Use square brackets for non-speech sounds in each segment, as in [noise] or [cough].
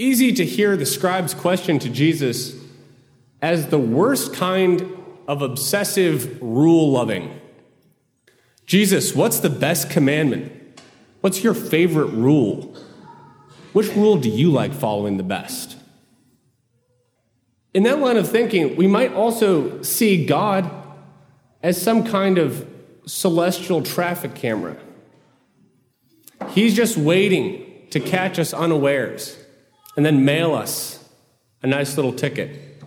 easy to hear the scribe's question to Jesus as the worst kind of obsessive rule loving. Jesus, what's the best commandment? What's your favorite rule? Which rule do you like following the best? In that line of thinking, we might also see God as some kind of celestial traffic camera. He's just waiting to catch us unawares and then mail us a nice little ticket.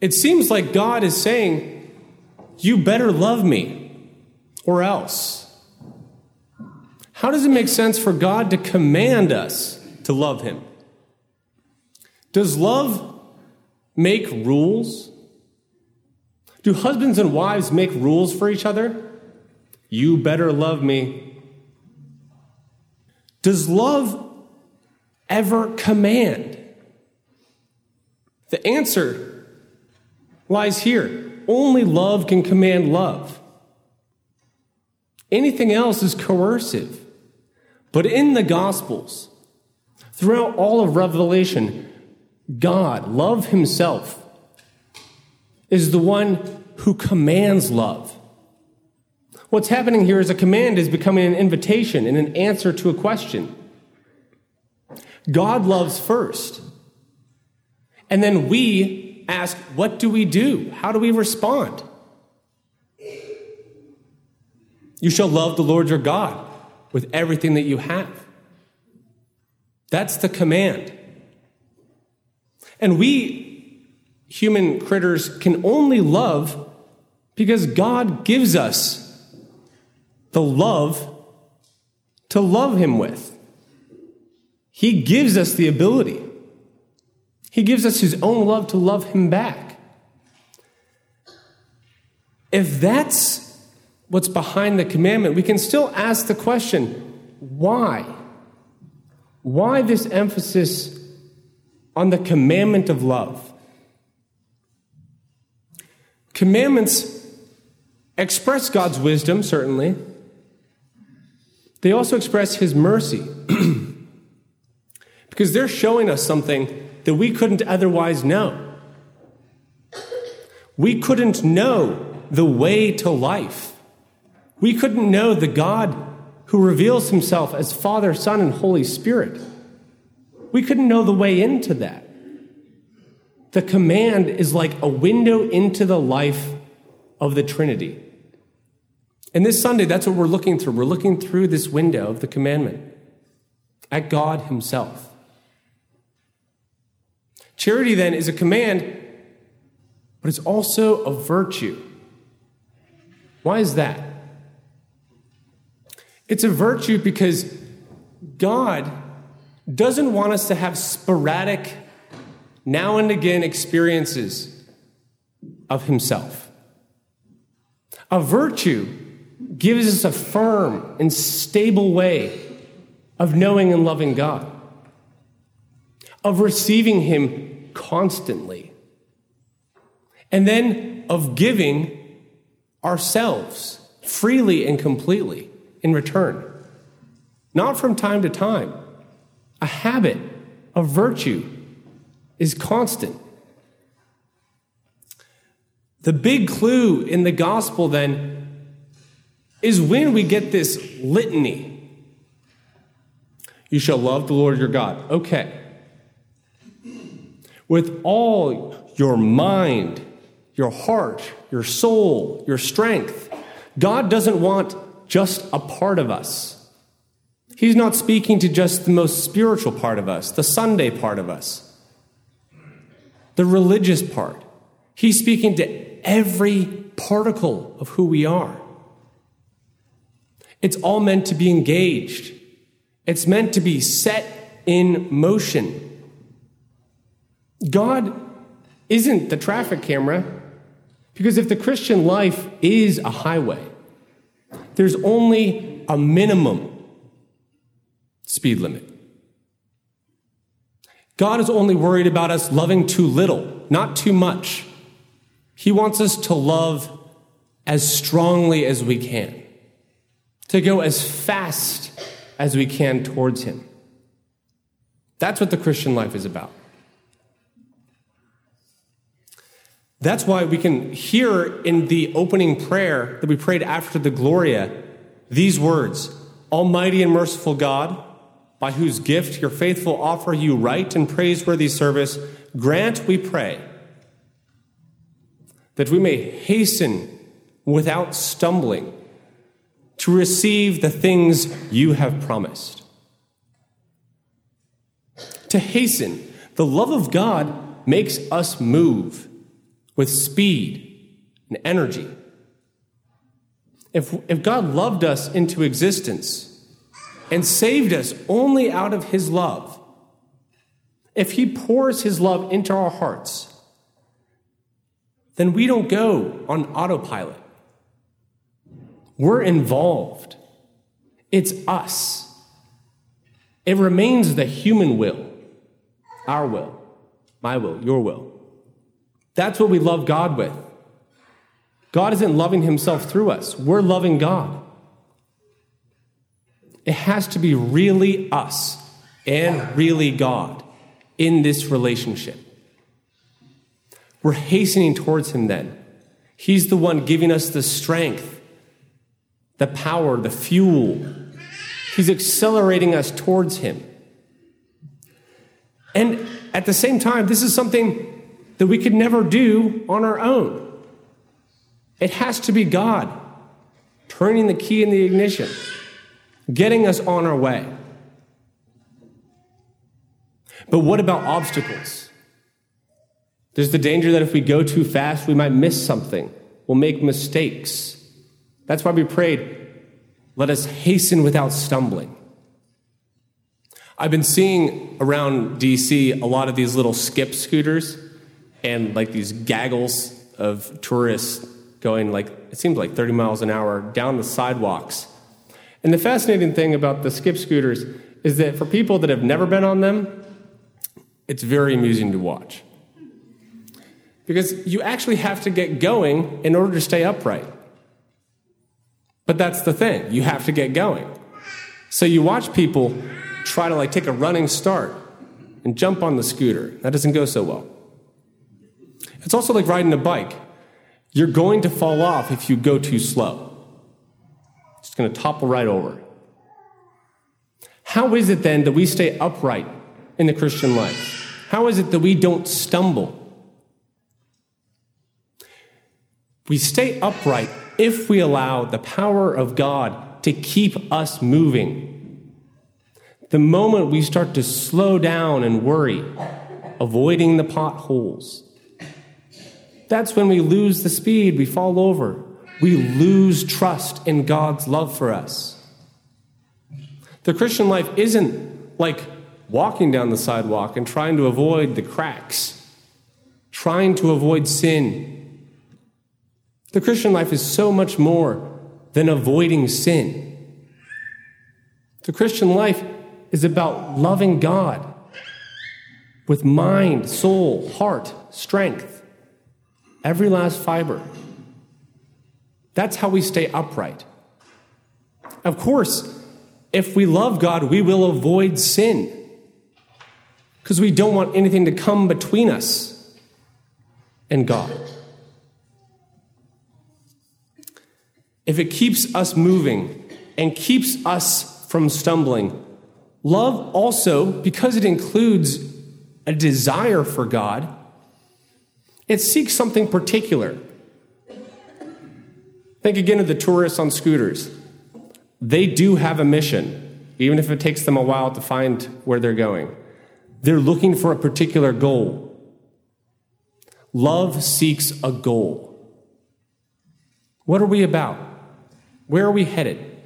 It seems like God is saying, You better love me, or else. How does it make sense for God to command us to love Him? Does love make rules? Do husbands and wives make rules for each other? You better love me. Does love ever command? The answer lies here. Only love can command love. Anything else is coercive. But in the Gospels, throughout all of Revelation, God, love Himself, is the one who commands love. What's happening here is a command is becoming an invitation and an answer to a question. God loves first. And then we ask, what do we do? How do we respond? You shall love the Lord your God with everything that you have. That's the command. And we, human critters, can only love because God gives us the love to love Him with. He gives us the ability. He gives us His own love to love Him back. If that's what's behind the commandment, we can still ask the question why? Why this emphasis on the commandment of love? Commandments express God's wisdom, certainly. They also express His mercy. [clears throat] because they're showing us something that we couldn't otherwise know. We couldn't know the way to life. We couldn't know the God who reveals himself as Father, Son, and Holy Spirit. We couldn't know the way into that. The command is like a window into the life of the Trinity. And this Sunday, that's what we're looking through. We're looking through this window of the commandment at God Himself. Charity, then, is a command, but it's also a virtue. Why is that? It's a virtue because God doesn't want us to have sporadic, now and again experiences of Himself. A virtue gives us a firm and stable way of knowing and loving God, of receiving Him constantly. And then of giving ourselves freely and completely in return. Not from time to time. A habit of virtue is constant. The big clue in the gospel then is when we get this litany. You shall love the Lord your God. Okay with all your mind, your heart, your soul, your strength. God doesn't want just a part of us. He's not speaking to just the most spiritual part of us, the Sunday part of us, the religious part. He's speaking to every particle of who we are. It's all meant to be engaged, it's meant to be set in motion. God isn't the traffic camera because if the Christian life is a highway, there's only a minimum speed limit. God is only worried about us loving too little, not too much. He wants us to love as strongly as we can, to go as fast as we can towards Him. That's what the Christian life is about. That's why we can hear in the opening prayer that we prayed after the Gloria these words Almighty and merciful God, by whose gift your faithful offer you right and praiseworthy service, grant, we pray, that we may hasten without stumbling to receive the things you have promised. To hasten, the love of God makes us move with speed and energy. If, if God loved us into existence and saved us only out of his love, if he pours his love into our hearts, then we don't go on autopilot. We're involved. It's us. It remains the human will, our will, my will, your will. That's what we love God with. God isn't loving himself through us, we're loving God. It has to be really us and really God in this relationship. We're hastening towards him then. He's the one giving us the strength, the power, the fuel. He's accelerating us towards him. And at the same time, this is something that we could never do on our own. It has to be God turning the key in the ignition, getting us on our way. But what about obstacles? There's the danger that if we go too fast, we might miss something. We'll make mistakes. That's why we prayed, let us hasten without stumbling. I've been seeing around DC a lot of these little skip scooters and like these gaggles of tourists going like it seems like 30 miles an hour down the sidewalks. And the fascinating thing about the skip scooters is that for people that have never been on them, it's very amusing to watch. Because you actually have to get going in order to stay upright. But that's the thing, you have to get going. So you watch people try to like take a running start and jump on the scooter. That doesn't go so well. It's also like riding a bike. You're going to fall off if you go too slow. It's going to topple right over. How is it then that we stay upright in the Christian life? How is it that we don't stumble? We stay upright if we allow the power of God to keep us moving. The moment we start to slow down and worry, avoiding the potholes, that's when we lose the speed, we fall over. We lose trust in God's love for us. The Christian life isn't like walking down the sidewalk and trying to avoid the cracks, trying to avoid sin. The Christian life is so much more than avoiding sin. The Christian life is about loving God with mind, soul, heart, strength every last fiber. That's how we stay upright. Of course, if we love God, we will avoid sin because we don't want anything to come between us and God. If it keeps us moving and keeps us from stumbling, love also, because it includes a desire for God, it seeks something particular. Think again of the tourists on scooters. They do have a mission, even if it takes them a while to find where they're going. They're looking for a particular goal. Love seeks a goal. What are we about? Where are we headed?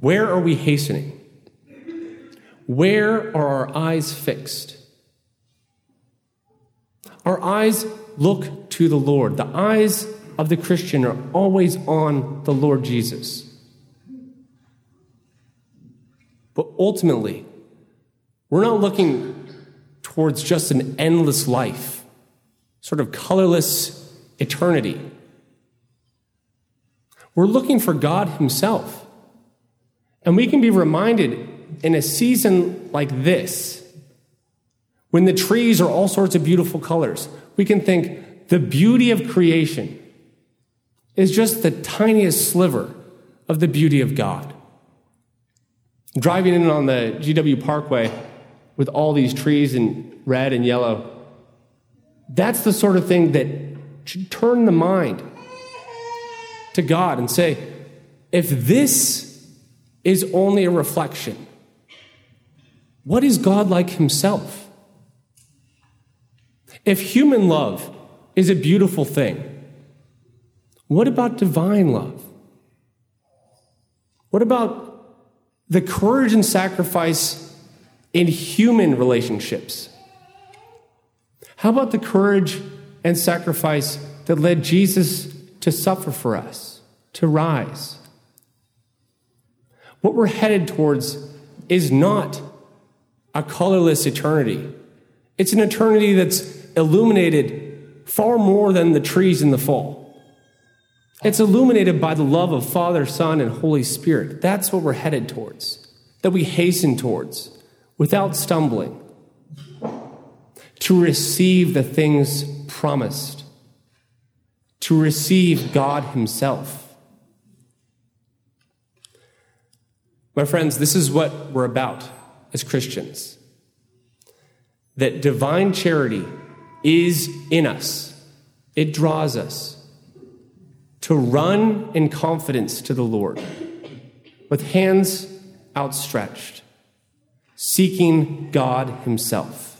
Where are we hastening? Where are our eyes fixed? Our eyes look to the Lord. The eyes of the Christian are always on the Lord Jesus. But ultimately, we're not looking towards just an endless life, sort of colorless eternity. We're looking for God Himself. And we can be reminded in a season like this when the trees are all sorts of beautiful colors, we can think the beauty of creation is just the tiniest sliver of the beauty of God. Driving in on the GW Parkway with all these trees in red and yellow, that's the sort of thing that should turn the mind to God and say, if this is only a reflection, what is God like himself? If human love is a beautiful thing, what about divine love? What about the courage and sacrifice in human relationships? How about the courage and sacrifice that led Jesus to suffer for us, to rise? What we're headed towards is not a colorless eternity. It's an eternity that's illuminated far more than the trees in the fall. It's illuminated by the love of Father, Son, and Holy Spirit. That's what we're headed towards, that we hasten towards without stumbling, to receive the things promised, to receive God Himself. My friends, this is what we're about as Christians that divine charity is in us, it draws us to run in confidence to the Lord with hands outstretched, seeking God Himself.